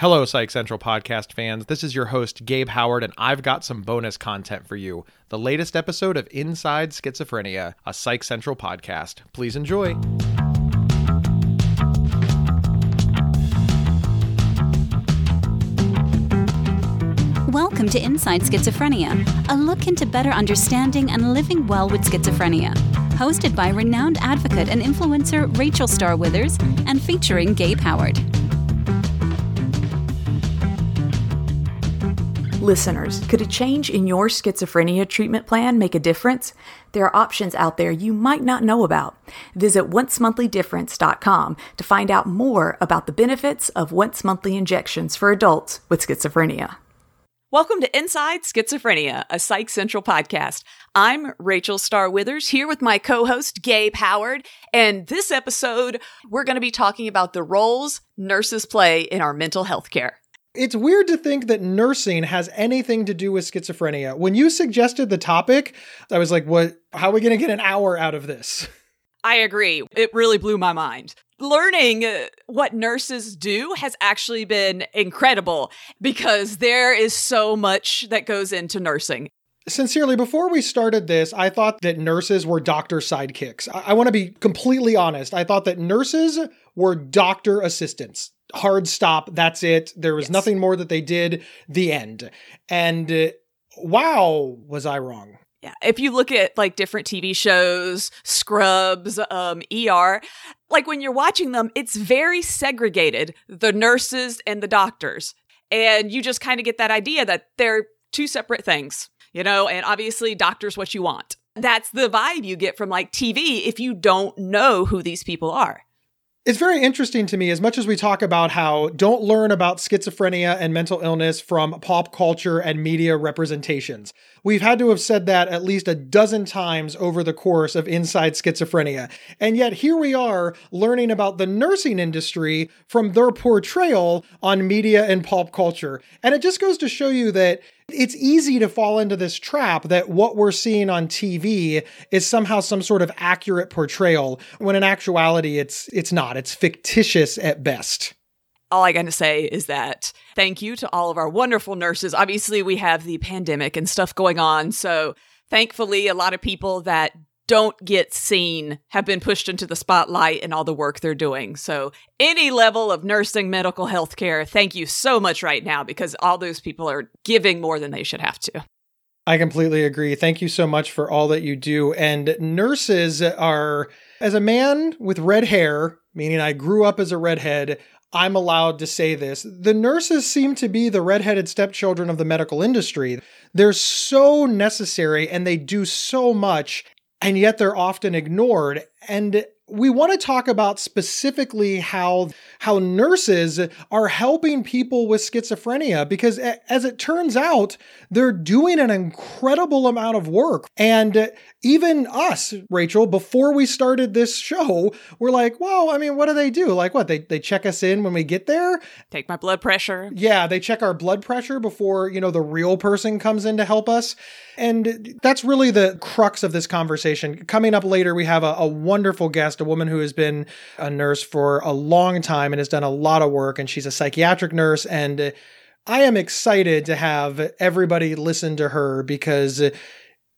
Hello, Psych Central podcast fans. This is your host, Gabe Howard, and I've got some bonus content for you. The latest episode of Inside Schizophrenia, a Psych Central podcast. Please enjoy. Welcome to Inside Schizophrenia, a look into better understanding and living well with schizophrenia. Hosted by renowned advocate and influencer Rachel Star Withers and featuring Gabe Howard. Listeners, could a change in your schizophrenia treatment plan make a difference? There are options out there you might not know about. Visit oncemonthlydifference.com to find out more about the benefits of once monthly injections for adults with schizophrenia. Welcome to Inside Schizophrenia, a Psych Central podcast. I'm Rachel Star Withers here with my co host, Gabe Howard. And this episode, we're going to be talking about the roles nurses play in our mental health care. It's weird to think that nursing has anything to do with schizophrenia. When you suggested the topic, I was like, what? How are we going to get an hour out of this? I agree. It really blew my mind. Learning uh, what nurses do has actually been incredible because there is so much that goes into nursing. Sincerely, before we started this, I thought that nurses were doctor sidekicks. I, I want to be completely honest. I thought that nurses were doctor assistants hard stop. That's it. There was yes. nothing more that they did. The end. And uh, wow, was I wrong. Yeah. If you look at like different TV shows, Scrubs, um, ER, like when you're watching them, it's very segregated the nurses and the doctors. And you just kind of get that idea that they're two separate things, you know, and obviously, doctor's what you want. That's the vibe you get from like TV if you don't know who these people are. It's very interesting to me, as much as we talk about how don't learn about schizophrenia and mental illness from pop culture and media representations. We've had to have said that at least a dozen times over the course of Inside Schizophrenia. And yet here we are learning about the nursing industry from their portrayal on media and pop culture. And it just goes to show you that it's easy to fall into this trap that what we're seeing on TV is somehow some sort of accurate portrayal when in actuality it's it's not. It's fictitious at best all I got to say is that thank you to all of our wonderful nurses. Obviously, we have the pandemic and stuff going on. So, thankfully, a lot of people that don't get seen have been pushed into the spotlight and all the work they're doing. So, any level of nursing, medical health care, thank you so much right now because all those people are giving more than they should have to. I completely agree. Thank you so much for all that you do. And nurses are, as a man with red hair, meaning I grew up as a redhead, I'm allowed to say this. The nurses seem to be the redheaded stepchildren of the medical industry. They're so necessary and they do so much and yet they're often ignored. And we want to talk about specifically how how nurses are helping people with schizophrenia because as it turns out they're doing an incredible amount of work. And even us Rachel before we started this show we're like well I mean what do they do? Like what they they check us in when we get there? Take my blood pressure. Yeah they check our blood pressure before you know the real person comes in to help us and that's really the crux of this conversation coming up later we have a, a wonderful guest a woman who has been a nurse for a long time and has done a lot of work, and she's a psychiatric nurse. And I am excited to have everybody listen to her because,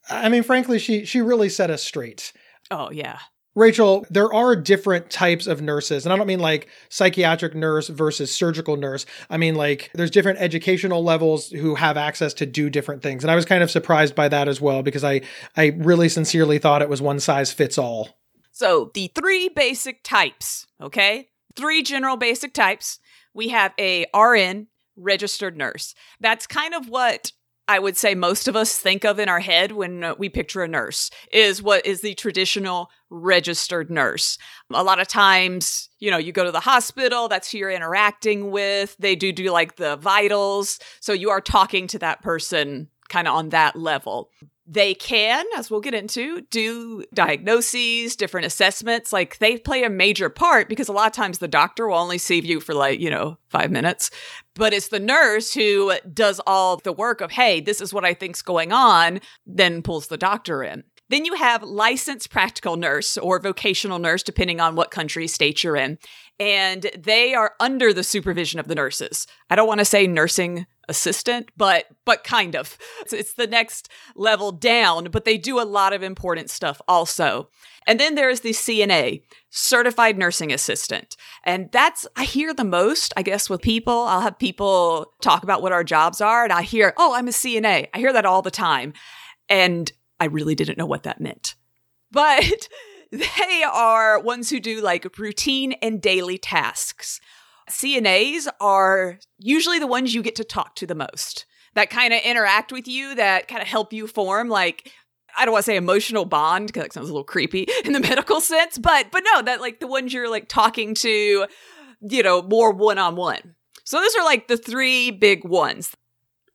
I mean, frankly, she she really set us straight. Oh yeah. Rachel, there are different types of nurses. And I don't mean like psychiatric nurse versus surgical nurse. I mean like there's different educational levels who have access to do different things. And I was kind of surprised by that as well because I I really sincerely thought it was one size fits all. So, the three basic types, okay? Three general basic types. We have a RN, registered nurse. That's kind of what I would say most of us think of in our head when uh, we picture a nurse is what is the traditional registered nurse. A lot of times, you know, you go to the hospital, that's who you're interacting with. They do do like the vitals. So you are talking to that person kind of on that level. They can, as we'll get into, do diagnoses, different assessments. Like they play a major part because a lot of times the doctor will only see you for like, you know, five minutes. But it's the nurse who does all the work of, hey, this is what I think's going on, then pulls the doctor in. Then you have licensed practical nurse or vocational nurse, depending on what country, state you're in. And they are under the supervision of the nurses. I don't want to say nursing assistant, but but kind of. It's, it's the next level down, but they do a lot of important stuff also. And then there's the CNA, certified nursing assistant. And that's, I hear the most, I guess, with people. I'll have people talk about what our jobs are, and I hear, oh, I'm a CNA. I hear that all the time. And I really didn't know what that meant. But they are ones who do like routine and daily tasks. CNAs are usually the ones you get to talk to the most that kind of interact with you, that kind of help you form like I don't want to say emotional bond because that sounds a little creepy in the medical sense, but but no, that like the ones you're like talking to, you know, more one on one. So those are like the three big ones.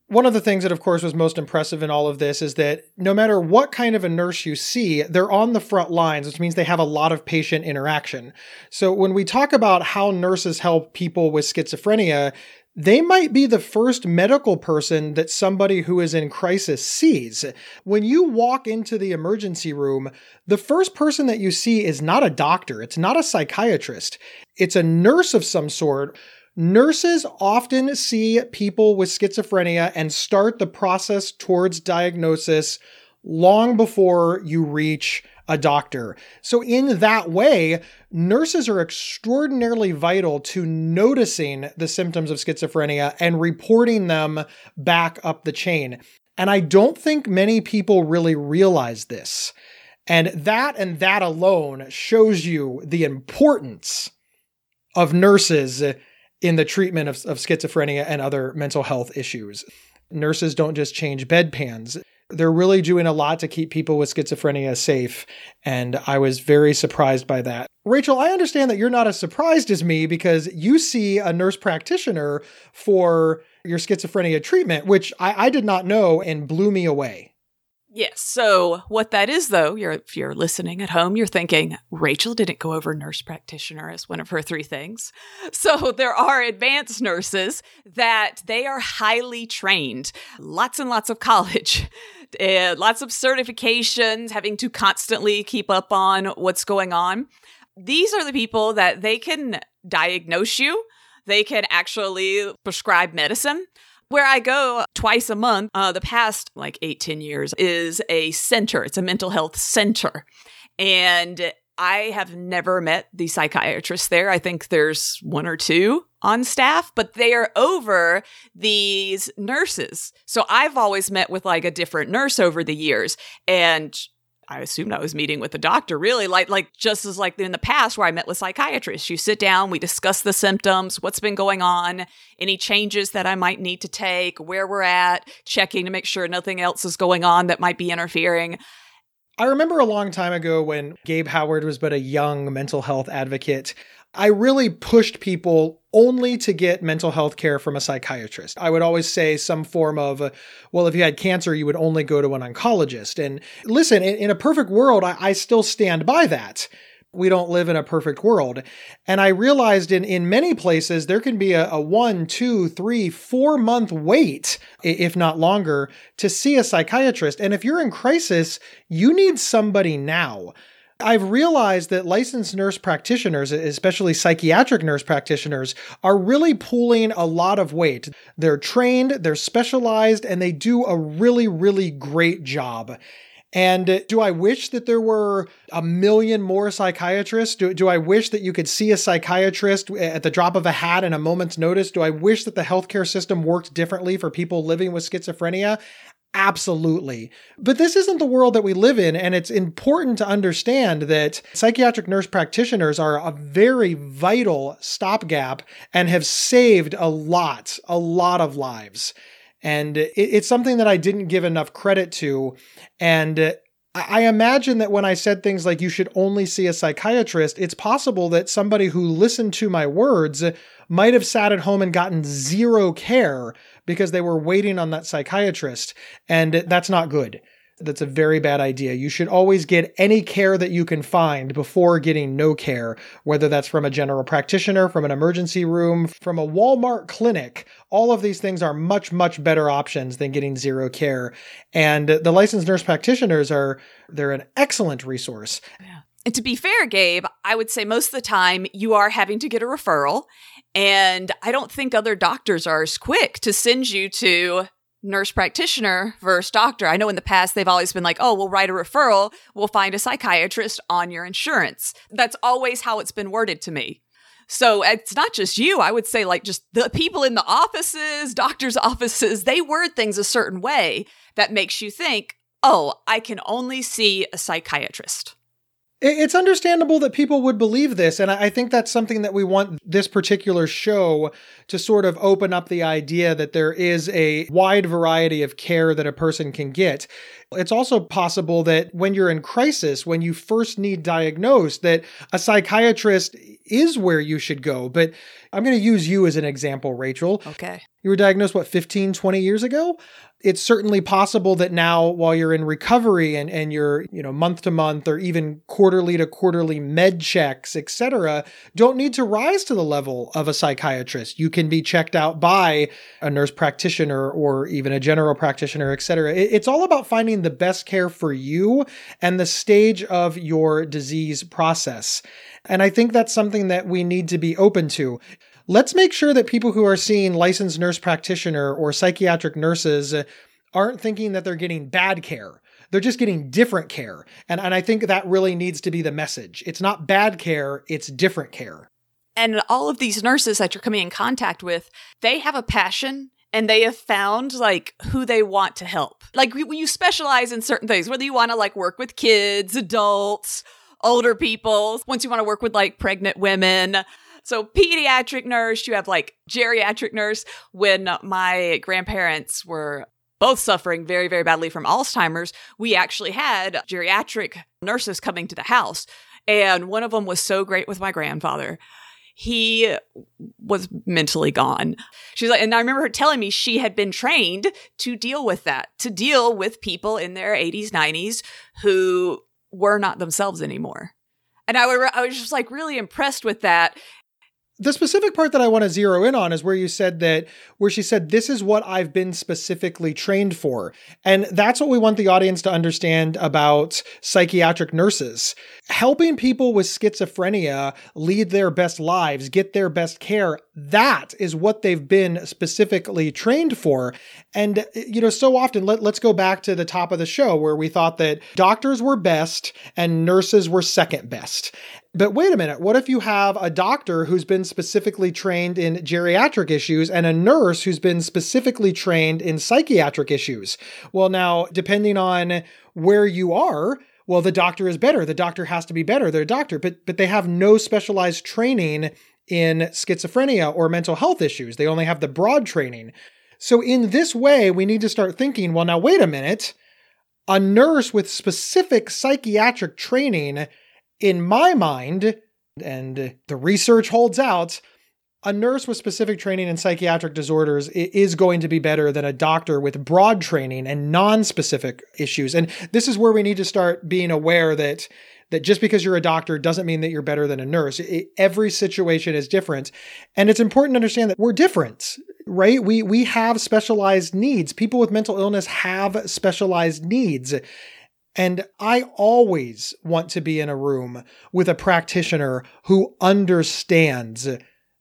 One of the things that, of course, was most impressive in all of this is that no matter what kind of a nurse you see, they're on the front lines, which means they have a lot of patient interaction. So when we talk about how nurses help people with schizophrenia, they might be the first medical person that somebody who is in crisis sees. When you walk into the emergency room, the first person that you see is not a doctor, it's not a psychiatrist, it's a nurse of some sort Nurses often see people with schizophrenia and start the process towards diagnosis long before you reach a doctor. So, in that way, nurses are extraordinarily vital to noticing the symptoms of schizophrenia and reporting them back up the chain. And I don't think many people really realize this. And that and that alone shows you the importance of nurses in the treatment of, of schizophrenia and other mental health issues. Nurses don't just change bedpans. They're really doing a lot to keep people with schizophrenia safe, and I was very surprised by that. Rachel, I understand that you're not as surprised as me because you see a nurse practitioner for your schizophrenia treatment, which I, I did not know and blew me away. Yes. So what that is though, you're if you're listening at home, you're thinking Rachel didn't go over nurse practitioner as one of her three things. So there are advanced nurses that they are highly trained, lots and lots of college. Uh, lots of certifications, having to constantly keep up on what's going on. These are the people that they can diagnose you, they can actually prescribe medicine. Where I go twice a month, uh, the past like eight, 10 years, is a center. It's a mental health center. And I have never met the psychiatrist there. I think there's one or two on staff, but they are over these nurses. So I've always met with like a different nurse over the years. And I assumed I was meeting with a doctor, really, like like just as like in the past where I met with psychiatrists. You sit down, we discuss the symptoms, what's been going on, any changes that I might need to take, where we're at, checking to make sure nothing else is going on that might be interfering. I remember a long time ago when Gabe Howard was but a young mental health advocate. I really pushed people only to get mental health care from a psychiatrist. I would always say some form of, well, if you had cancer, you would only go to an oncologist. And listen, in, in a perfect world, I, I still stand by that we don't live in a perfect world. And I realized in, in many places there can be a, a one, two, three, four month wait, if not longer, to see a psychiatrist. And if you're in crisis, you need somebody now. I've realized that licensed nurse practitioners, especially psychiatric nurse practitioners, are really pulling a lot of weight. They're trained, they're specialized, and they do a really, really great job. And do I wish that there were a million more psychiatrists? Do, do I wish that you could see a psychiatrist at the drop of a hat in a moment's notice? Do I wish that the healthcare system worked differently for people living with schizophrenia? Absolutely. But this isn't the world that we live in, and it's important to understand that psychiatric nurse practitioners are a very vital stopgap and have saved a lot, a lot of lives. And it's something that I didn't give enough credit to. And I imagine that when I said things like you should only see a psychiatrist, it's possible that somebody who listened to my words might have sat at home and gotten zero care because they were waiting on that psychiatrist. And that's not good. That's a very bad idea. You should always get any care that you can find before getting no care, whether that's from a general practitioner, from an emergency room, from a Walmart clinic. all of these things are much, much better options than getting zero care. And the licensed nurse practitioners are, they're an excellent resource. Yeah. And to be fair, Gabe, I would say most of the time you are having to get a referral. And I don't think other doctors are as quick to send you to nurse practitioner versus doctor. I know in the past they've always been like, oh, we'll write a referral, we'll find a psychiatrist on your insurance. That's always how it's been worded to me. So it's not just you. I would say, like, just the people in the offices, doctors' offices, they word things a certain way that makes you think, oh, I can only see a psychiatrist. It's understandable that people would believe this. And I think that's something that we want this particular show to sort of open up the idea that there is a wide variety of care that a person can get. It's also possible that when you're in crisis, when you first need diagnosed, that a psychiatrist is where you should go. But I'm going to use you as an example, Rachel. Okay. You were diagnosed, what, 15, 20 years ago? It's certainly possible that now, while you're in recovery and, and you're, you know, month to month or even quarterly to quarterly med checks, etc., don't need to rise to the level of a psychiatrist. You can be checked out by a nurse practitioner or even a general practitioner, et etc. It's all about finding the best care for you and the stage of your disease process. And I think that's something that we need to be open to. Let's make sure that people who are seeing licensed nurse practitioner or psychiatric nurses aren't thinking that they're getting bad care. They're just getting different care. And, and I think that really needs to be the message. It's not bad care, it's different care. And all of these nurses that you're coming in contact with, they have a passion and they have found like who they want to help. Like you specialize in certain things, whether you want to like work with kids, adults, older people, once you want to work with like pregnant women. So, pediatric nurse, you have like geriatric nurse. When my grandparents were both suffering very, very badly from Alzheimer's, we actually had geriatric nurses coming to the house. And one of them was so great with my grandfather. He was mentally gone. She's like, and I remember her telling me she had been trained to deal with that, to deal with people in their 80s, 90s who were not themselves anymore. And I, were, I was just like really impressed with that. The specific part that I want to zero in on is where you said that, where she said, This is what I've been specifically trained for. And that's what we want the audience to understand about psychiatric nurses. Helping people with schizophrenia lead their best lives, get their best care, that is what they've been specifically trained for. And, you know, so often, let, let's go back to the top of the show where we thought that doctors were best and nurses were second best. But wait a minute, what if you have a doctor who's been specifically trained in geriatric issues and a nurse who's been specifically trained in psychiatric issues? Well, now, depending on where you are, well, the doctor is better. The doctor has to be better. They're a doctor, but but they have no specialized training in schizophrenia or mental health issues. They only have the broad training. So in this way, we need to start thinking, well, now wait a minute. A nurse with specific psychiatric training in my mind, and the research holds out, a nurse with specific training in psychiatric disorders is going to be better than a doctor with broad training and non-specific issues. And this is where we need to start being aware that that just because you're a doctor doesn't mean that you're better than a nurse. It, every situation is different, and it's important to understand that we're different, right? We we have specialized needs. People with mental illness have specialized needs. And I always want to be in a room with a practitioner who understands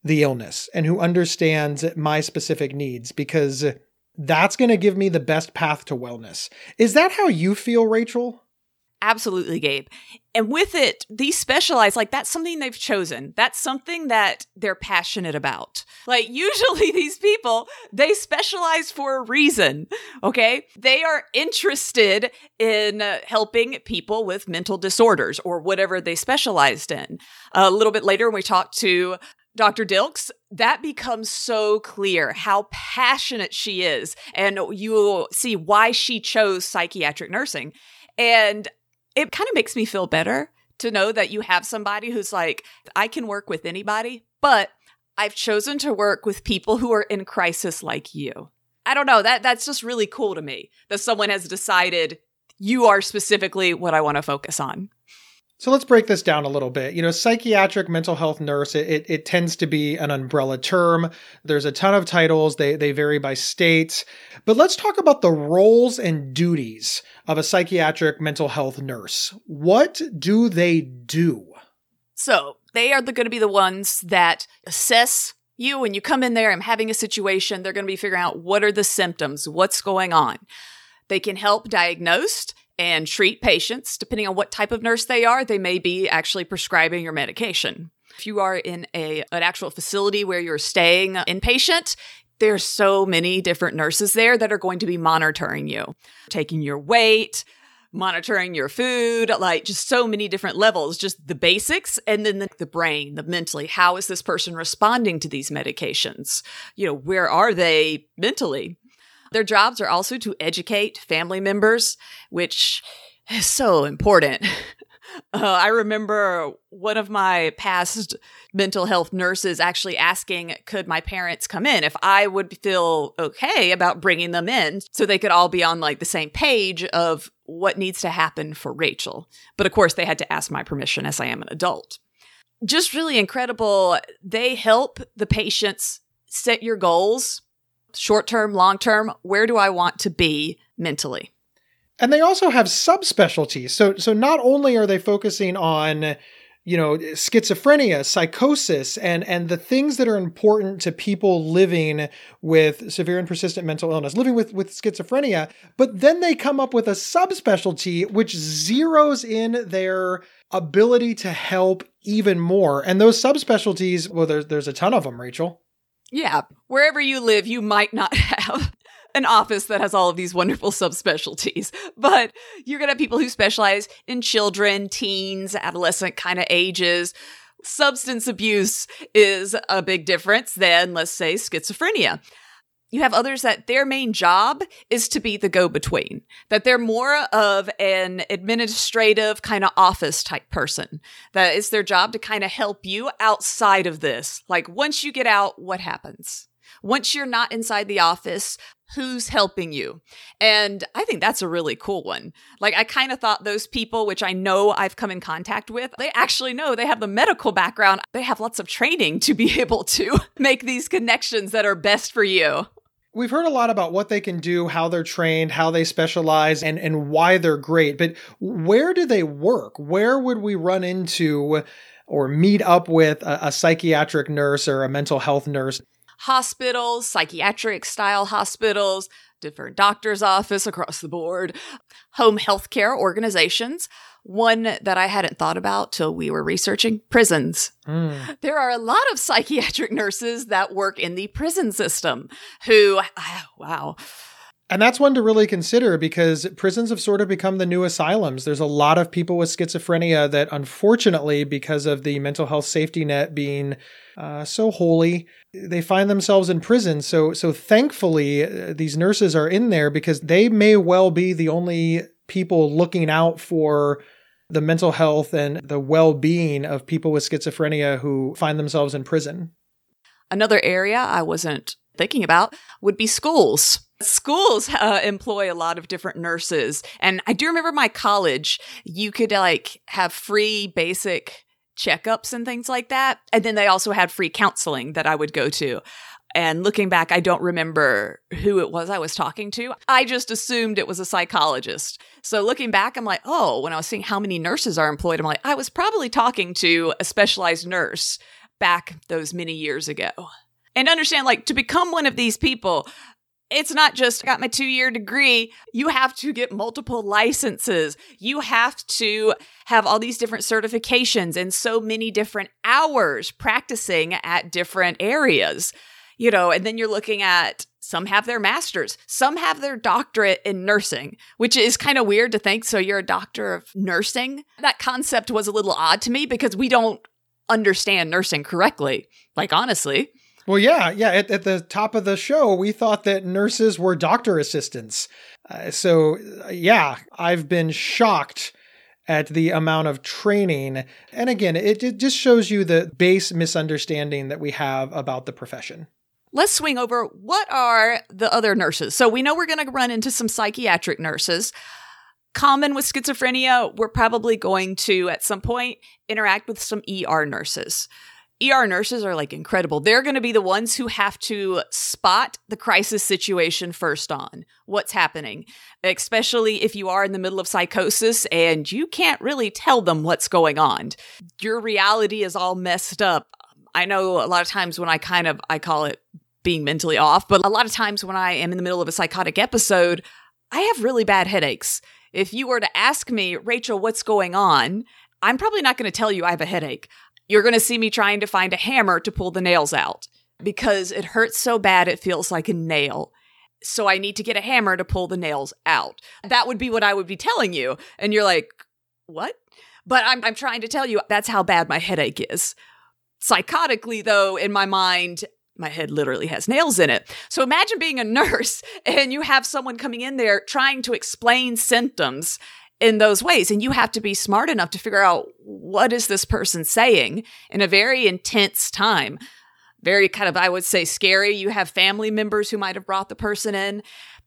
the illness and who understands my specific needs because that's going to give me the best path to wellness. Is that how you feel, Rachel? Absolutely, Gabe. And with it, these specialize, like that's something they've chosen. That's something that they're passionate about. Like usually these people, they specialize for a reason. Okay. They are interested in uh, helping people with mental disorders or whatever they specialized in. A little bit later, when we talk to Dr. Dilks, that becomes so clear how passionate she is. And you'll see why she chose psychiatric nursing. And it kind of makes me feel better to know that you have somebody who's like, I can work with anybody, but I've chosen to work with people who are in crisis like you. I don't know, that that's just really cool to me that someone has decided you are specifically what I want to focus on. So let's break this down a little bit. You know, psychiatric mental health nurse, it, it, it, tends to be an umbrella term. There's a ton of titles, they, they vary by state. But let's talk about the roles and duties of a psychiatric mental health nurse. What do they do? So they are going to be the ones that assess you when you come in there I'm having a situation. They're going to be figuring out what are the symptoms, what's going on. They can help diagnose and treat patients. Depending on what type of nurse they are, they may be actually prescribing your medication. If you are in a an actual facility where you're staying inpatient, there's so many different nurses there that are going to be monitoring you, taking your weight, monitoring your food, like just so many different levels, just the basics, and then the, the, brain, the mentally. How is this person responding to these medications? You know, where are they mentally? Their jobs are also to educate family members, which is so important. Uh, I remember one of my past mental health nurses actually asking, could my parents come in if I would feel okay about bringing them in so they could all be on like the same page of what needs to happen for Rachel. But of course, they had to ask my permission as I am an adult. Just really incredible. They help the patients set your goals short term, long term, where do I want to be mentally? And they also have subspecialties. So so not only are they focusing on you know schizophrenia psychosis and and the things that are important to people living with severe and persistent mental illness living with with schizophrenia but then they come up with a subspecialty which zeroes in their ability to help even more and those subspecialties well there's there's a ton of them rachel yeah. Wherever you live, you might not have an office that has all of these wonderful subspecialties, but you're going to have people who specialize in children, teens, adolescent kind of ages. Substance abuse is a big difference than, let's say, schizophrenia. You have others that their main job is to be the go between, that they're more of an administrative kind of office type person. That it's their job to kind of help you outside of this. Like once you get out, what happens? Once you're not inside the office, who's helping you? And I think that's a really cool one. Like, I kind of thought those people, which I know I've come in contact with, they actually know they have the medical background. They have lots of training to be able to make these connections that are best for you. We've heard a lot about what they can do, how they're trained, how they specialize, and, and why they're great. But where do they work? Where would we run into or meet up with a, a psychiatric nurse or a mental health nurse? Hospitals, psychiatric style hospitals, different doctor's office across the board, home healthcare organizations. One that I hadn't thought about till we were researching prisons. Mm. There are a lot of psychiatric nurses that work in the prison system who, wow. And that's one to really consider because prisons have sort of become the new asylums. There's a lot of people with schizophrenia that, unfortunately, because of the mental health safety net being uh, so holey, they find themselves in prison. So, so thankfully, uh, these nurses are in there because they may well be the only people looking out for the mental health and the well being of people with schizophrenia who find themselves in prison. Another area I wasn't thinking about would be schools. Schools uh, employ a lot of different nurses. And I do remember my college, you could like have free basic checkups and things like that. And then they also had free counseling that I would go to. And looking back, I don't remember who it was I was talking to. I just assumed it was a psychologist. So looking back, I'm like, oh, when I was seeing how many nurses are employed, I'm like, I was probably talking to a specialized nurse back those many years ago. And understand, like, to become one of these people, it's not just got my two year degree. You have to get multiple licenses. You have to have all these different certifications and so many different hours practicing at different areas you know, and then you're looking at some have their masters, some have their doctorate in nursing, which is kind of weird to think. So you're a doctor of nursing. That concept was a little odd to me because we don't understand nursing correctly. Like, honestly. Well, yeah, yeah. At, at the top of the show, we thought that nurses were doctor assistants. Uh, so, uh, yeah, I've been shocked at the amount of training. And again, it, it just shows you the base misunderstanding that we have about the profession let's swing over what are the other nurses. So we know we're going to run into some psychiatric nurses. common with schizophrenia, we're probably going to at some point interact with some ER nurses. ER nurses are like incredible. They're going to be the ones who have to spot the crisis situation first on what's happening, especially if you are in the middle of psychosis and you can't really tell them what's going on. Your reality is all messed up. I know a lot of times when I kind of I call it being mentally off, but a lot of times when I am in the middle of a psychotic episode, I have really bad headaches. If you were to ask me, Rachel, what's going on? I'm probably not going to tell you I have a headache you're going to see me trying to find a hammer to pull the nails out because it hurts so bad it feels like a nail. So I need to get a hammer to pull the nails out. That would be what I would be telling you. And you're like, what? But I'm, I'm trying to tell you that's how bad my headache is. Psychotically, though, in my mind, my head literally has nails in it. So imagine being a nurse and you have someone coming in there trying to explain symptoms in those ways. And you have to be smart enough to figure out what is this person saying in a very intense time. Very kind of i would say scary. You have family members who might have brought the person in.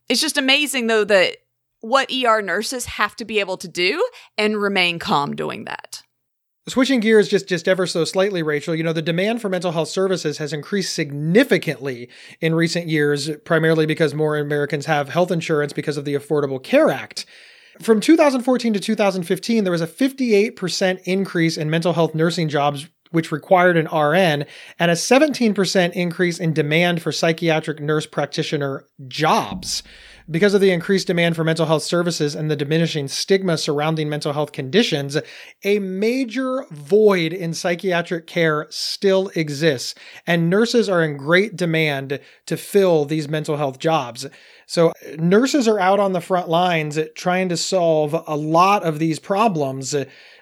It's just amazing though that what er nurses have to be able to do and remain calm doing that Switching gears just, just ever so slightly, Rachel, you know, the demand for mental health services has increased significantly in recent years, primarily because more Americans have health insurance because of the Affordable Care Act. From 2014 to 2015, there was a 58% increase in mental health nursing jobs which required an RN, and a 17% increase in demand for psychiatric nurse practitioner jobs. Because of the increased demand for mental health services and the diminishing stigma surrounding mental health conditions, a major void in psychiatric care still exists, and nurses are in great demand to fill these mental health jobs. So nurses are out on the front lines trying to solve a lot of these problems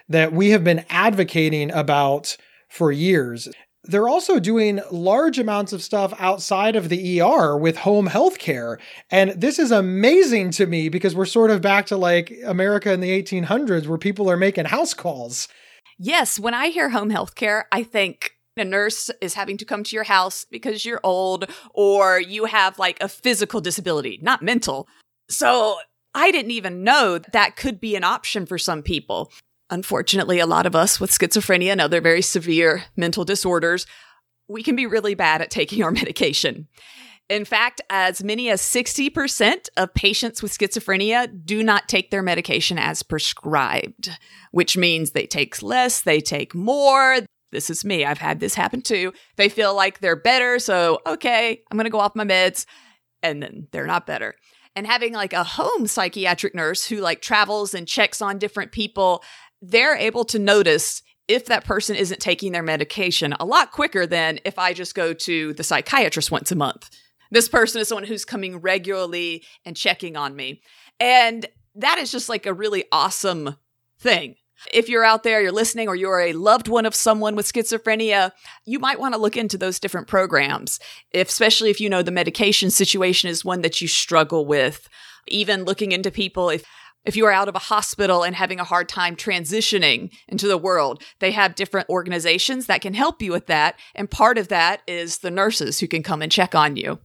that we have been advocating about for years. They're also doing large amounts of stuff outside of the ER with home health care. And this is amazing to me because we're sort of back to like America in the 1800s where people are making house calls. Yes, when I hear home health care, I think a nurse is having to come to your house because you're old or you have like a physical disability, not mental. So I didn't even know that could be an option for some people. Unfortunately, a lot of us with schizophrenia and other very severe mental disorders, we can be really bad at taking our medication. In fact, as many as 60% of patients with schizophrenia do not take their medication as prescribed, which means they take less, they take more, this is me. I've had this happen too. They feel like they're better. So, okay, I'm going to go off my meds. And then they're not better. And having like a home psychiatric nurse who like travels and checks on different people, they're able to notice if that person isn't taking their medication a lot quicker than if I just go to the psychiatrist once a month. This person is someone who's coming regularly and checking on me. And that is just like a really awesome thing. If you're out there, you're listening, or you're a loved one of someone with schizophrenia, you might want to look into those different programs, if, especially if you know the medication situation is one that you struggle with. Even looking into people, if if you are out of a hospital and having a hard time transitioning into the world, they have different organizations that can help you with that. And part of that is the nurses who can come and check on you.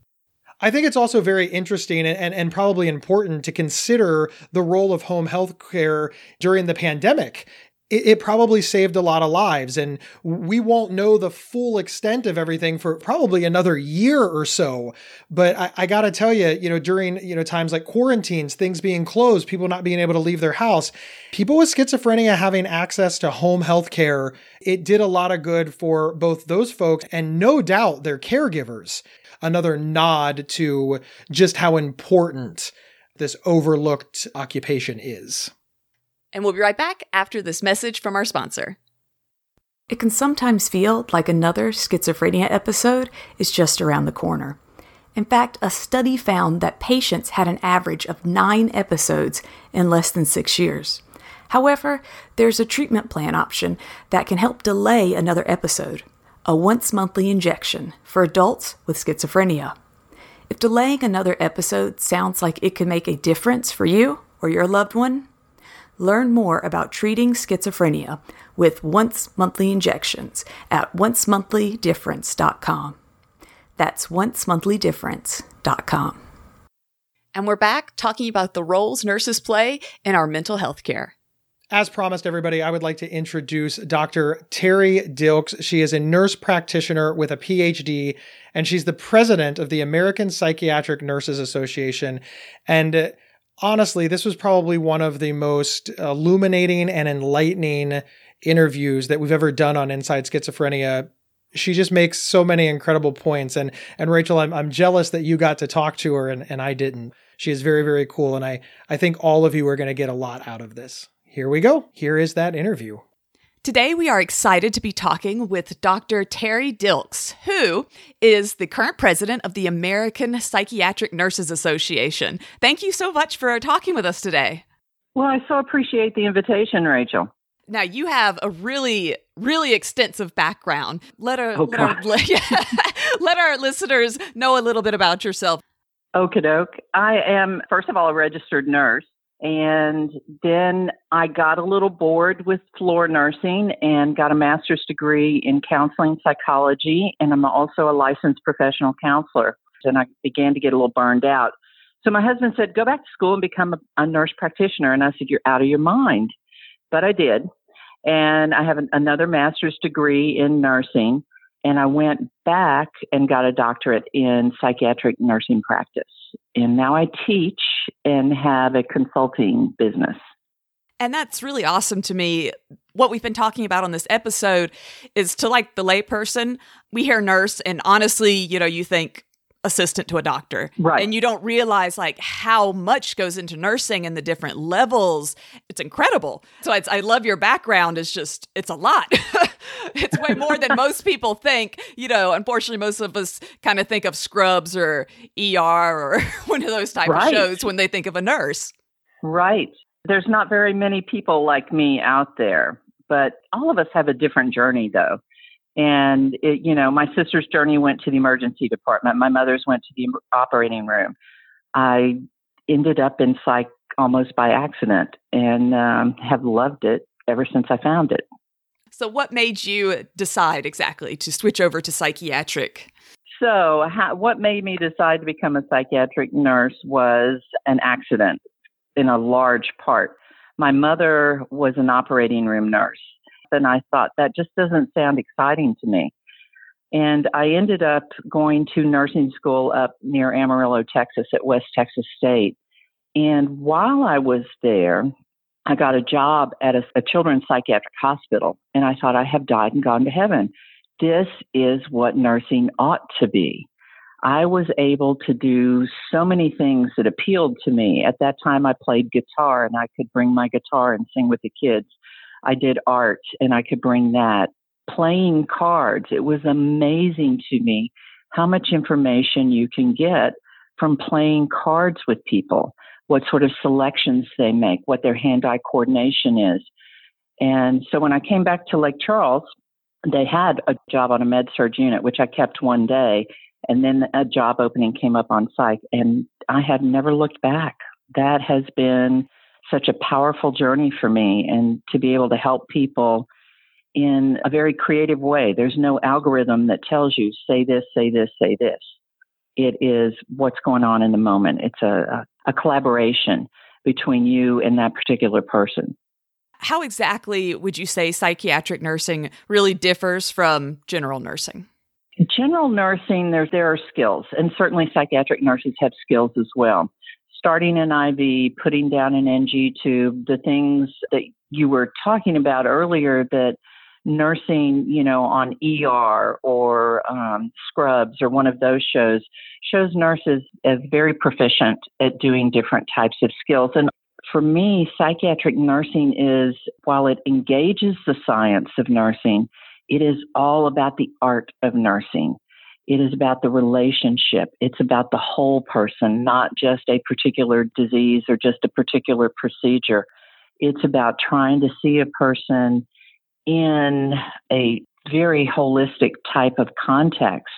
I think it's also very interesting and, and, and, probably important to consider the role of home health care during the pandemic. It, it, probably saved a lot of lives, and we won't know the full extent of everything for probably another year or so. But I, I got to tell you, you know, during you know times like quarantines, things being closed, people not being able to leave their house, people with schizophrenia having access to home health care, it did a lot of good for both those folks and no doubt their caregivers another nod to just how important this overlooked occupation is. And we'll be right back after this message from our sponsor. It can sometimes feel like another schizophrenia episode is just around the corner. In fact, a study found that patients had an average of nine episodes in less than six years. However, there's a treatment plan option that can help delay another episode a once monthly injection for adults with schizophrenia. If delaying another episode sounds like it could make a difference for you or your loved one, learn more about treating schizophrenia with once monthly injections at oncemonthlydifference.com. That's oncemonthlydifference.com. And we're back talking about the roles nurses play in our mental health care. As promised, everybody, I would like to introduce Dr. Tari Dilks. She is a nurse practitioner with a PhD, and she's the president of the American Psychiatric Nurses Association. And uh, honestly, this was probably one of the most uh, illuminating and enlightening interviews that we've ever done on Inside Schizophrenia. She just makes so many incredible points. And and Rachel, I'm I'm jealous that you got to talk to her and, and I didn't. She is very, very cool. And I, I think all of you are going to get a lot out of this here we go. Here is that interview. Today, we are excited to be talking with Dr. Tari Dilks, who is the current president of the American Psychiatric Nurses Association. Thank you so much for talking with us today. Well, I so appreciate the invitation, Rachel. Now, you have a really, really extensive background. Let our, oh, let, our let our listeners know a little bit about yourself. Okie doke. I am, first of all, a registered nurse. And then I got a little bored with floor nursing and got a master's degree in counseling psychology. And I'm also a licensed professional counselor. And I began to get a little burned out. So my husband said, go back to school and become a, a nurse practitioner. And I said, you're out of your mind. But I did. And I have an, another master's degree in nursing. And I went back and got a doctorate in psychiatric nursing practice. And now I teach and have a consulting business. And that's really awesome to me. What we've been talking about on this episode is to like the layperson, we hear nurse, and honestly, you know, you think, assistant to a doctor. Right. And you don't realize like how much goes into nursing and the different levels. It's incredible. So it's, I love your background. It's just, it's a lot. it's way more than most people think. You know, unfortunately, most of us kind of think of Scrubs or ER or one of those type right. of shows when they think of a nurse. Right. There's not very many people like me out there, but all of us have a different journey though. And it, you know, my sister's journey went to the emergency department. My mother's went to the operating room. I ended up in psych almost by accident and um, have loved it ever since I found it. So, what made you decide exactly to switch over to psychiatric? So, how, what made me decide to become a psychiatric nurse was an accident in a large part. My mother was an operating room nurse and I thought that just doesn't sound exciting to me. And I ended up going to nursing school up near Amarillo, Texas at West Texas State. And while I was there, I got a job at a, a children's psychiatric hospital. And I thought, I have died and gone to heaven. This is what nursing ought to be. I was able to do so many things that appealed to me. At that time, I played guitar and I could bring my guitar and sing with the kids. I did art and I could bring that. Playing cards, it was amazing to me how much information you can get from playing cards with people, what sort of selections they make, what their hand eye coordination is. And so when I came back to Lake Charles, they had a job on a med surg unit, which I kept one day. And then a job opening came up on psych, and I had never looked back. That has been such a powerful journey for me and to be able to help people in a very creative way. There's no algorithm that tells you, say this, say this, say this. It is what's going on in the moment. It's a, a, collaboration between you and that particular person. How exactly would you say psychiatric nursing really differs from general nursing? General nursing, there, there are skills, and certainly psychiatric nurses have skills as well starting an IV, putting down an NG tube, the things that you were talking about earlier that nursing, you know, on ER or um, Scrubs or one of those shows shows nurses as very proficient at doing different types of skills. And for me, psychiatric nursing is, while it engages the science of nursing, it is all about the art of nursing. It is about the relationship. It's about the whole person, not just a particular disease or just a particular procedure. It's about trying to see a person in a very holistic type of context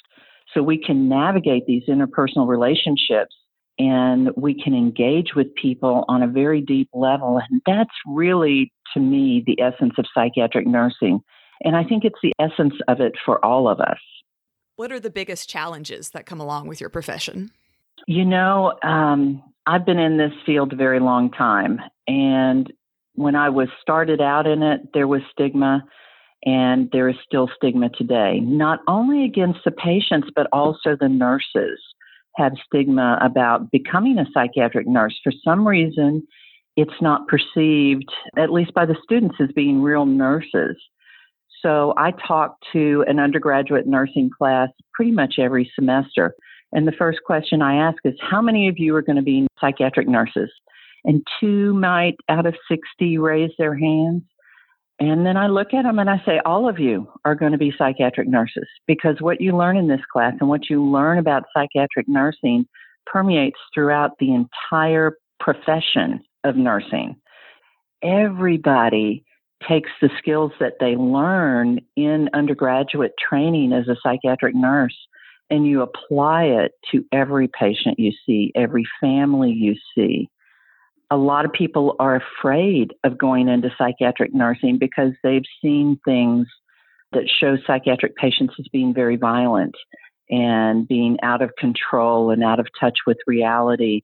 so we can navigate these interpersonal relationships and we can engage with people on a very deep level. And that's really, to me, the essence of psychiatric nursing. And I think it's the essence of it for all of us. What are the biggest challenges that come along with your profession? You know, um, I've been in this field a very long time. And when I was started out in it, there was stigma and there is still stigma today, not only against the patients, but also the nurses have stigma about becoming a psychiatric nurse. For some reason, it's not perceived, at least by the students, as being real nurses. So I talk to an undergraduate nursing class pretty much every semester. And the first question I ask is, How many of you are going to be psychiatric nurses? And two might out of 60 raise their hands. And then I look at them and I say, All of you are going to be psychiatric nurses because what you learn in this class and what you learn about psychiatric nursing permeates throughout the entire profession of nursing. Everybody takes the skills that they learn in undergraduate training as a psychiatric nurse and you apply it to every patient you see, every family you see. A lot of people are afraid of going into psychiatric nursing because they've seen things that show psychiatric patients as being very violent and being out of control and out of touch with reality.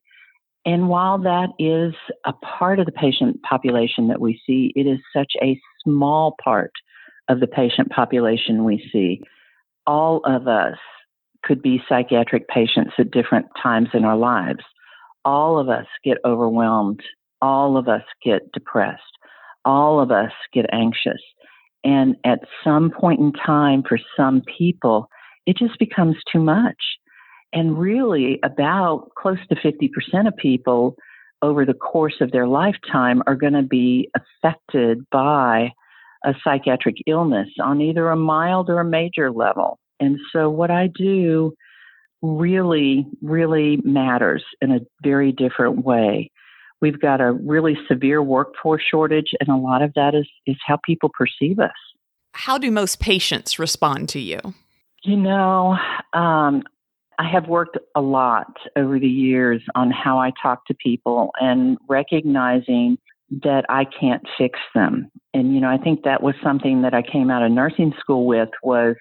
And while that is a part of the patient population that we see, it is such a small part of the patient population we see. All of us could be psychiatric patients at different times in our lives. All of us get overwhelmed. All of us get depressed. All of us get anxious. And at some point in time, for some people, it just becomes too much. And really, about close to 50% of people over the course of their lifetime are going to be affected by a psychiatric illness on either a mild or a major level. And so what I do really, really matters in a very different way. We've got a really severe workforce shortage, and a lot of that is, is how people perceive us. How do most patients respond to you? You know, um, I have worked a lot over the years on how I talk to people and recognizing that I can't fix them. And you know, I think that was something that I came out of nursing school with was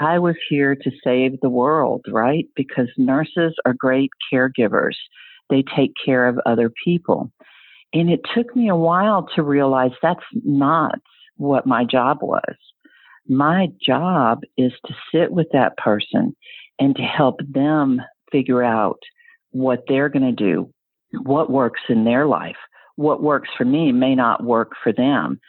I was here to save the world, right? Because nurses are great caregivers. They take care of other people. And it took me a while to realize that's not what my job was. My job is to sit with that person and to help them figure out what they're going to do, what works in their life. What works for me may not work for them.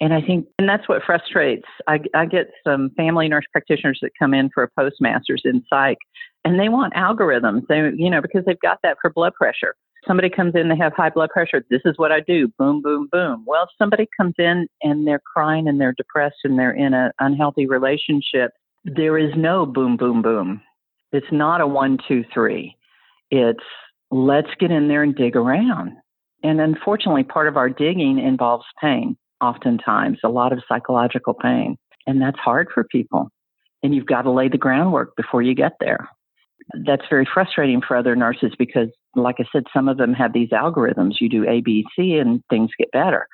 And I think, and that's what frustrates. I, I get some family nurse practitioners that come in for a postmaster's in psych, and they want algorithms. They, you know, because they've got that for blood pressure. Somebody comes in, they have high blood pressure. This is what I do. Boom, boom, boom. Well, if somebody comes in and they're crying and they're depressed and they're in an unhealthy relationship, there is no boom, boom, boom. It's not a one, two, three. It's let's get in there and dig around. And unfortunately, part of our digging involves pain oftentimes, a lot of psychological pain. And that's hard for people. And you've got to lay the groundwork before you get there. That's very frustrating for other nurses because, like I said, some of them have these algorithms. You do A, B, C, and things get better.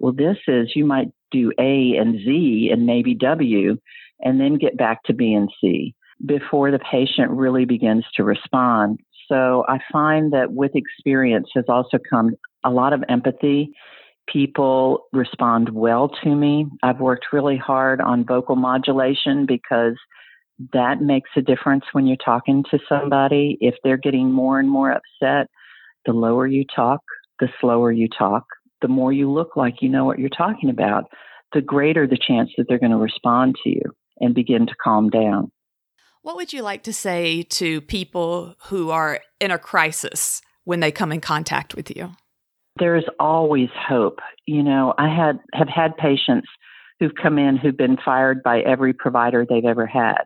Well, this is you might do A and Z and maybe W, and then get back to B and C before the patient really begins to respond. So I find that with experience has also come a lot of empathy people respond well to me. I've worked really hard on vocal modulation because that makes a difference when you're talking to somebody. If they're getting more and more upset, the lower you talk, the slower you talk, the more you look like you know what you're talking about, the greater the chance that they're going to respond to you and begin to calm down. What would you like to say to people who are in a crisis when they come in contact with you? There's always hope. You know, I had have had patients who've come in who've been fired by every provider they've ever had.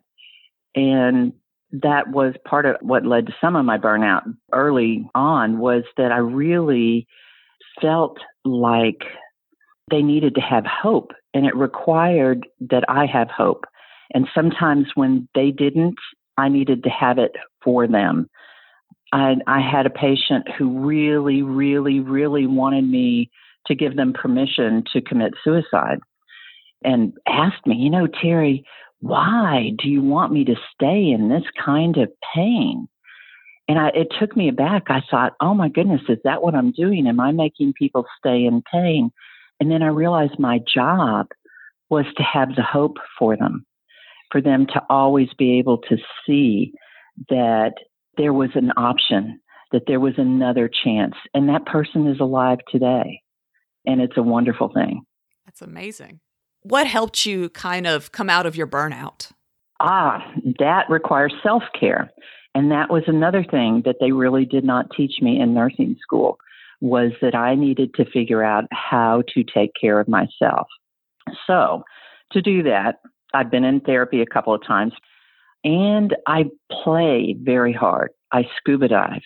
And that was part of what led to some of my burnout early on was that I really felt like they needed to have hope and it required that I have hope. And sometimes when they didn't, I needed to have it for them. I, I had a patient who really, really, really wanted me to give them permission to commit suicide and asked me, you know, Tari, why do you want me to stay in this kind of pain? And I, it took me aback. I thought, oh my goodness, is that what I'm doing? Am I making people stay in pain? And then I realized my job was to have the hope for them, for them to always be able to see that there was an option, that there was another chance. And that person is alive today. And it's a wonderful thing. That's amazing. What helped you kind of come out of your burnout? Ah, that requires self care. And that was another thing that they really did not teach me in nursing school was that I needed to figure out how to take care of myself. So, to do that, I've been in therapy a couple of times and I play very hard. I scuba dive.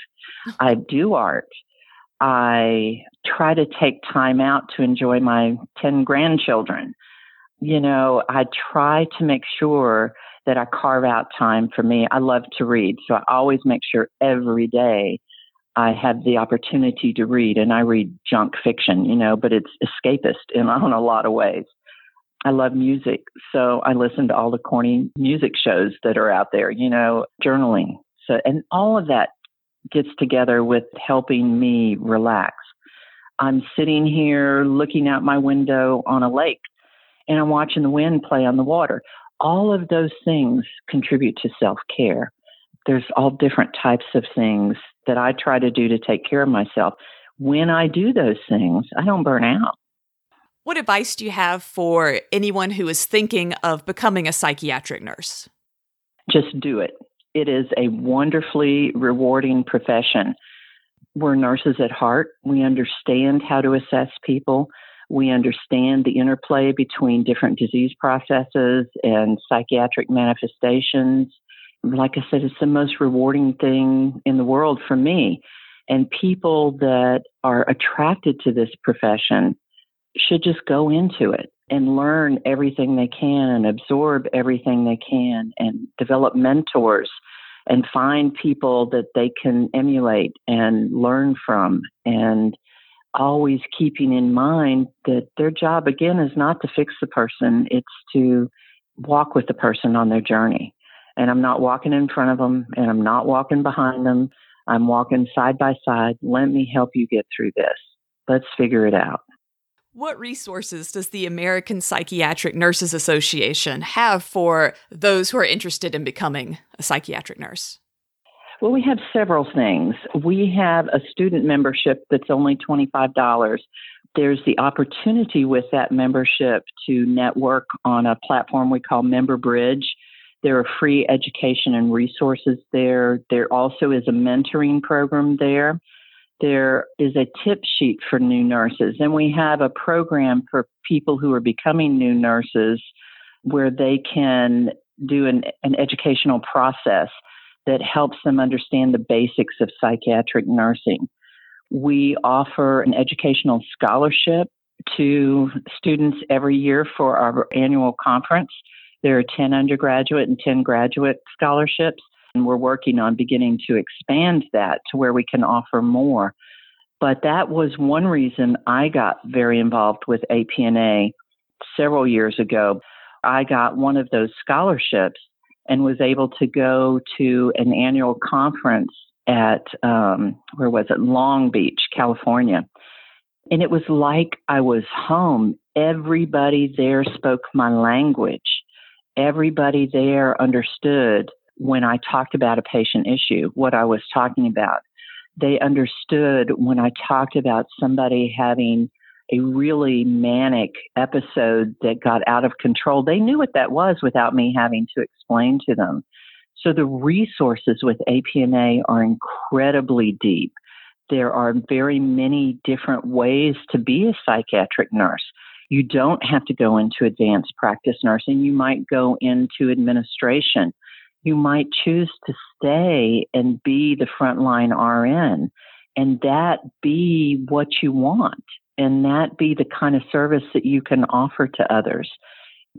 Uh-huh. I do art. I try to take time out to enjoy my 10 grandchildren. You know, I try to make sure that I carve out time for me. I love to read, so I always make sure every day I have the opportunity to read, and I read junk fiction, you know, but it's escapist in, in a lot of ways. I love music, so I listen to all the corny music shows that are out there, you know, journaling. So, and all of that gets together with helping me relax. I'm sitting here looking out my window on a lake and I'm watching the wind play on the water. All of those things contribute to self care. There's all different types of things that I try to do to take care of myself. When I do those things, I don't burn out. What advice do you have for anyone who is thinking of becoming a psychiatric nurse? Just do it. It is a wonderfully rewarding profession. We're nurses at heart. We understand how to assess people. We understand the interplay between different disease processes and psychiatric manifestations. Like I said, it's the most rewarding thing in the world for me. And people that are attracted to this profession should just go into it and learn everything they can and absorb everything they can and develop mentors and find people that they can emulate and learn from and always keeping in mind that their job again is not to fix the person it's to walk with the person on their journey. And i'm not walking in front of them and i'm not walking behind them i'm walking side by side. Let me help you get through this. Let's figure it out what resources does the American Psychiatric Nurses Association have for those who are interested in becoming a psychiatric nurse? Well, we have several things. We have a student membership that's only $25. There's the opportunity with that membership to network on a platform we call Member Bridge. There are free education and resources there. There also is a mentoring program there there is a tip sheet for new nurses, and we have a program for people who are becoming new nurses where they can do an, an educational process that helps them understand the basics of psychiatric nursing. We offer an educational scholarship to students every year for our annual conference. There are 10 undergraduate and 10 graduate scholarships. And we're working on beginning to expand that to where we can offer more. But that was one reason I got very involved with APNA several years ago. I got one of those scholarships and was able to go to an annual conference at, um, where was it, Long Beach, California. And it was like I was home. Everybody there spoke my language. Everybody there understood when I talked about a patient issue, what I was talking about. They understood when I talked about somebody having a really manic episode that got out of control. They knew what that was without me having to explain to them. So the resources with APNA are incredibly deep. There are very many different ways to be a psychiatric nurse. You don't have to go into advanced practice nursing. You might go into administration you might choose to stay and be the frontline RN and that be what you want and that be the kind of service that you can offer to others.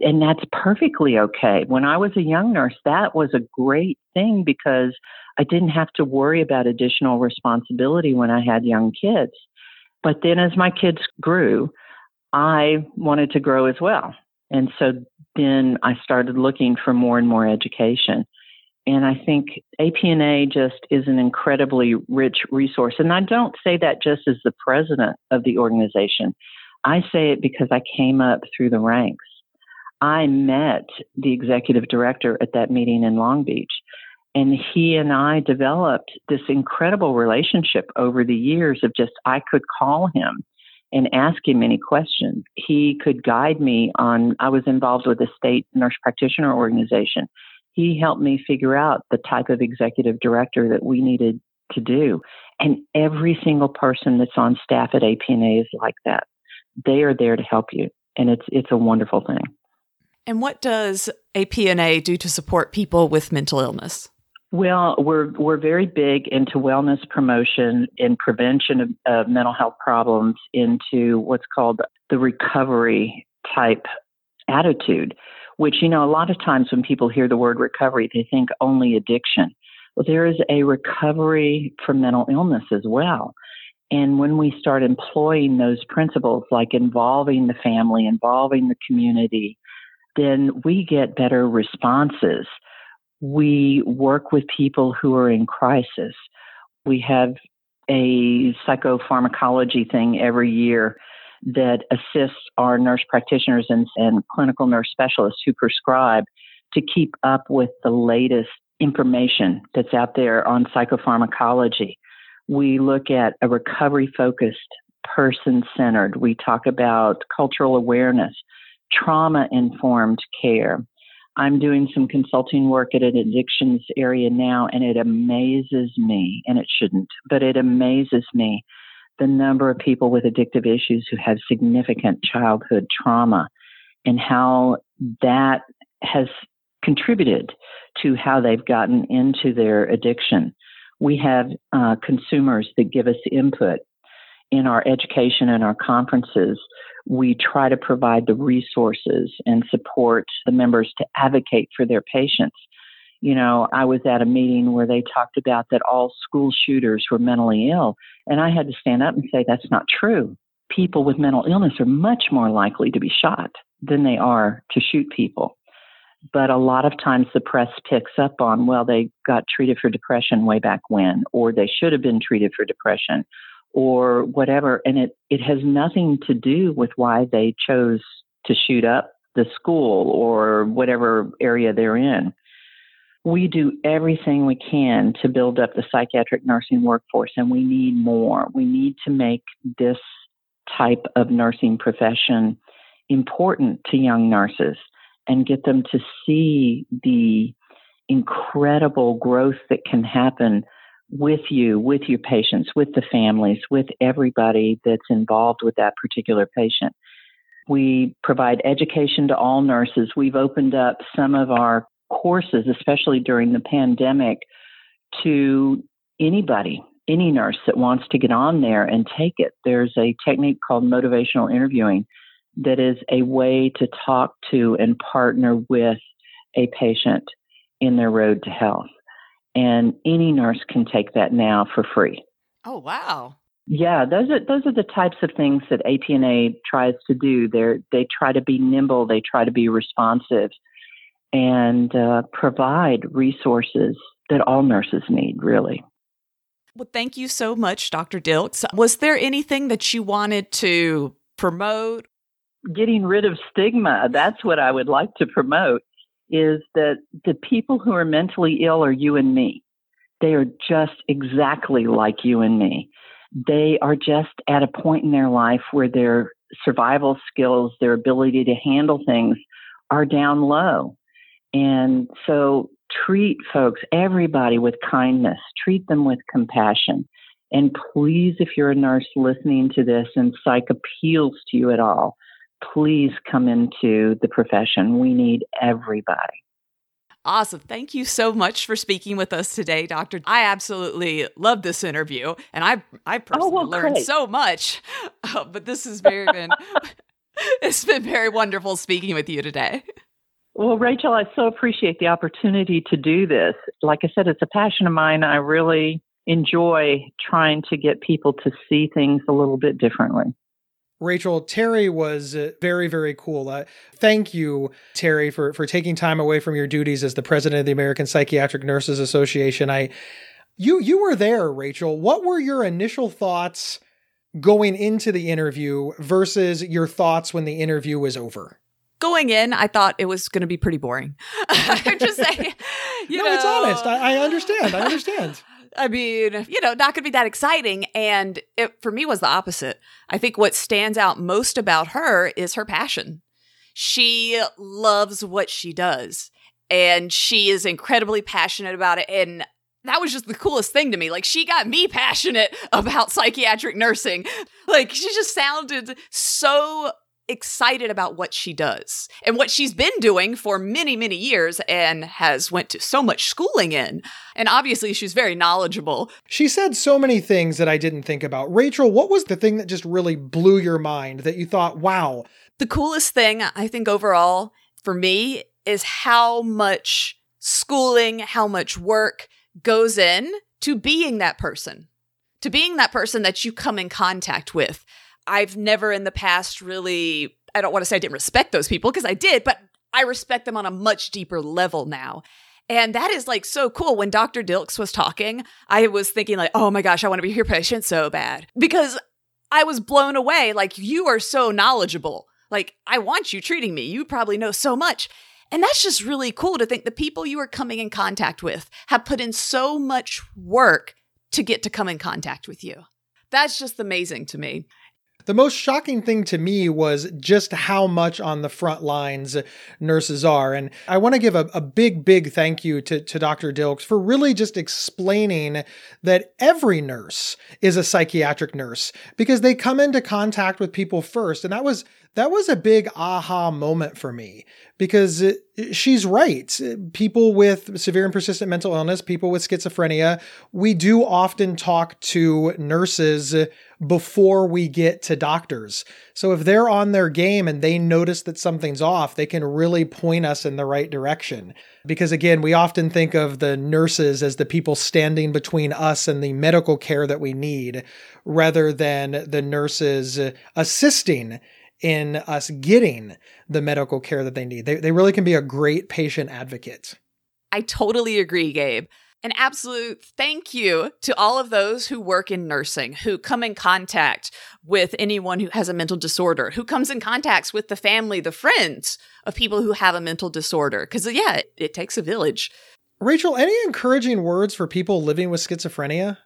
And that's perfectly okay. When I was a young nurse, that was a great thing because I didn't have to worry about additional responsibility when I had young kids. But then as my kids grew, I wanted to grow as well. And so then I started looking for more and more education. And I think APNA just is an incredibly rich resource. And I don't say that just as the president of the organization. I say it because I came up through the ranks. I met the executive director at that meeting in Long Beach, and he and I developed this incredible relationship over the years of just I could call him and ask him any questions. He could guide me on, I was involved with a state nurse practitioner organization. He helped me figure out the type of executive director that we needed to do. And every single person that's on staff at APNA is like that. They are there to help you. And it's, it's a wonderful thing. And what does APNA do to support people with mental illness? Well, we're we're very big into wellness promotion and prevention of, of mental health problems into what's called the recovery type attitude, which you know a lot of times when people hear the word recovery, they think only addiction. Well, there is a recovery from mental illness as well. And when we start employing those principles, like involving the family, involving the community, then we get better responses. We work with people who are in crisis. We have a psychopharmacology thing every year that assists our nurse practitioners and, and clinical nurse specialists who prescribe to keep up with the latest information that's out there on psychopharmacology. We look at a recovery focused, person centered. We talk about cultural awareness trauma informed care. I'm doing some consulting work at an addictions area now, and it amazes me, and it shouldn't, but it amazes me the number of people with addictive issues who have significant childhood trauma and how that has contributed to how they've gotten into their addiction. We have uh, consumers that give us input in our education and our conferences we try to provide the resources and support the members to advocate for their patients. You know, I was at a meeting where they talked about that all school shooters were mentally ill, and I had to stand up and say that's not true. People with mental illness are much more likely to be shot than they are to shoot people. But a lot of times the press picks up on, well, they got treated for depression way back when, or they should have been treated for depression, or whatever. And it, it has nothing to do with why they chose to shoot up the school or whatever area they're in. We do everything we can to build up the psychiatric nursing workforce, and we need more. We need to make this type of nursing profession important to young nurses and get them to see the incredible growth that can happen with you, with your patients, with the families, with everybody that's involved with that particular patient. We provide education to all nurses. We've opened up some of our courses, especially during the pandemic, to anybody, any nurse that wants to get on there and take it. There's a technique called motivational interviewing that is a way to talk to and partner with a patient in their road to health and any nurse can take that now for free. Oh wow. Yeah, those are those are the types of things that APNA tries to do. They they try to be nimble, they try to be responsive, and uh, provide resources that all nurses need. Really. Well, thank you so much, Dr. Dilks. Was there anything that you wanted to promote? Getting rid of stigma. That's what I would like to promote is that the people who are mentally ill are you and me. They are just exactly like you and me. They are just at a point in their life where their survival skills, their ability to handle things are down low. And so treat folks, everybody with kindness, treat them with compassion. And please, if you're a nurse listening to this and psych appeals to you at all, please come into the profession. We need everybody. Awesome. Thank you so much for speaking with us today, Doctor. I absolutely love this interview, and I I personally oh, well, learned great. so much. Uh, but this has very been it's been very wonderful speaking with you today. Well, Rachel, I so appreciate the opportunity to do this. Like I said, it's a passion of mine. I really enjoy trying to get people to see things a little bit differently. Rachel, Tari was uh, very, very cool. Uh, thank you, Tari, for, for taking time away from your duties as the president of the American Psychiatric Nurses Association. I, you, you were there, Rachel. What were your initial thoughts going into the interview versus your thoughts when the interview was over? Going in, I thought it was going to be pretty boring. I'm just saying. You no, know, it's honest. I, I understand. I understand. I mean, you know, not going to be that exciting. And it, for me, was the opposite. I think what stands out most about her is her passion. She loves what she does, and she is incredibly passionate about it. And that was just the coolest thing to me. Like, she got me passionate about psychiatric nursing. Like, she just sounded so excited about what she does and what she's been doing for many many years and has went to so much schooling in. And obviously she's very knowledgeable. She said so many things that i didn't think about. Rachel what was the thing that just really blew your mind that you thought wow the coolest thing i think overall for me is how much schooling how much work goes in to being that person to being that person that you come in contact with I've never in the past really, I don't want to say I didn't respect those people because I did, but I respect them on a much deeper level now. And that is like so cool. When Dr. Dilks was talking, I was thinking like, oh my gosh, I want to be your patient so bad because I was blown away. Like you are so knowledgeable. Like I want you treating me. You probably know so much. And that's just really cool to think the people you are coming in contact with have put in so much work to get to come in contact with you. That's just amazing to me. The most shocking thing to me was just how much on the front lines nurses are. And I want to give a, a, big, big thank you to, to Dr. Dilks for really just explaining that every nurse is a psychiatric nurse because they come into contact with people first. And that was that was a big aha moment for me because it, she's right. People with severe and persistent mental illness, people with schizophrenia, we do often talk to nurses before we get to doctors. So if they're on their game and they notice that something's off, they can really point us in the right direction. Because again, we often think of the nurses as the people standing between us and the medical care that we need, rather than the nurses assisting in us getting the medical care that they need. They, they really can be a great patient advocate. I totally agree, Gabe. An absolute thank you to all of those who work in nursing, who come in contact with anyone who has a mental disorder, who comes in contact with the family, the friends of people who have a mental disorder. Because, yeah, it, it takes a village. Rachel, any encouraging words for people living with schizophrenia?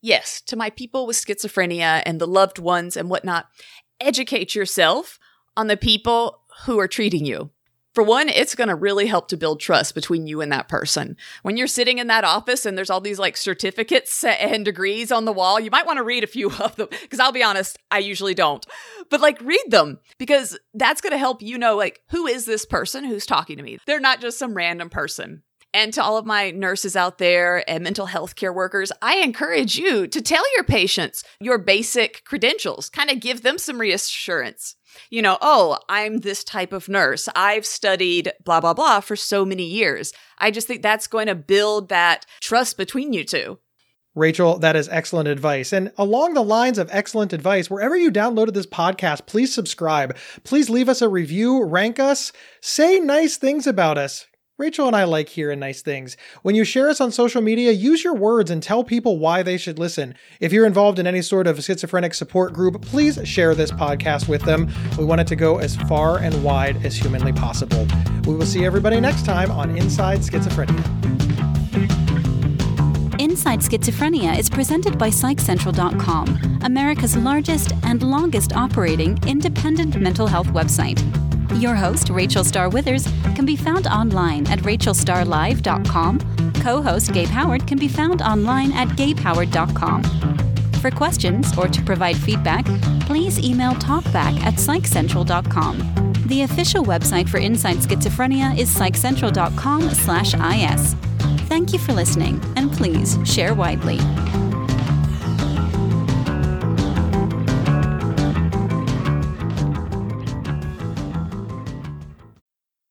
Yes, to my people with schizophrenia and the loved ones and whatnot educate yourself on the people who are treating you. For one, it's going to really help to build trust between you and that person. When you're sitting in that office and there's all these like certificates and degrees on the wall, you might want to read a few of them because I'll be honest, I usually don't. But like read them because that's going to help you know like who is this person who's talking to me? They're not just some random person. And to all of my nurses out there and mental health care workers, I encourage you to tell your patients your basic credentials, kind of give them some reassurance. You know, oh, I'm this type of nurse. I've studied blah, blah, blah for so many years. I just think that's going to build that trust between you two. Rachel, that is excellent advice. And along the lines of excellent advice, wherever you downloaded this podcast, please subscribe. Please leave us a review, rank us, say nice things about us. Rachel and I like hearing nice things. When you share us on social media, use your words and tell people why they should listen. If you're involved in any sort of schizophrenic support group, please share this podcast with them. We want it to go as far and wide as humanly possible. We will see everybody next time on Inside Schizophrenia. Inside Schizophrenia is presented by PsychCentral.com, America's largest and longest operating independent mental health website. Your host, Rachel Star Withers, can be found online at rachelstarlive.com. Co host Gabe Howard can be found online at gabehoward.com. For questions or to provide feedback, please email talkback at psychcentral.com. The official website for Inside Schizophrenia is psychcentral.com slash is. Thank you for listening, and please share widely.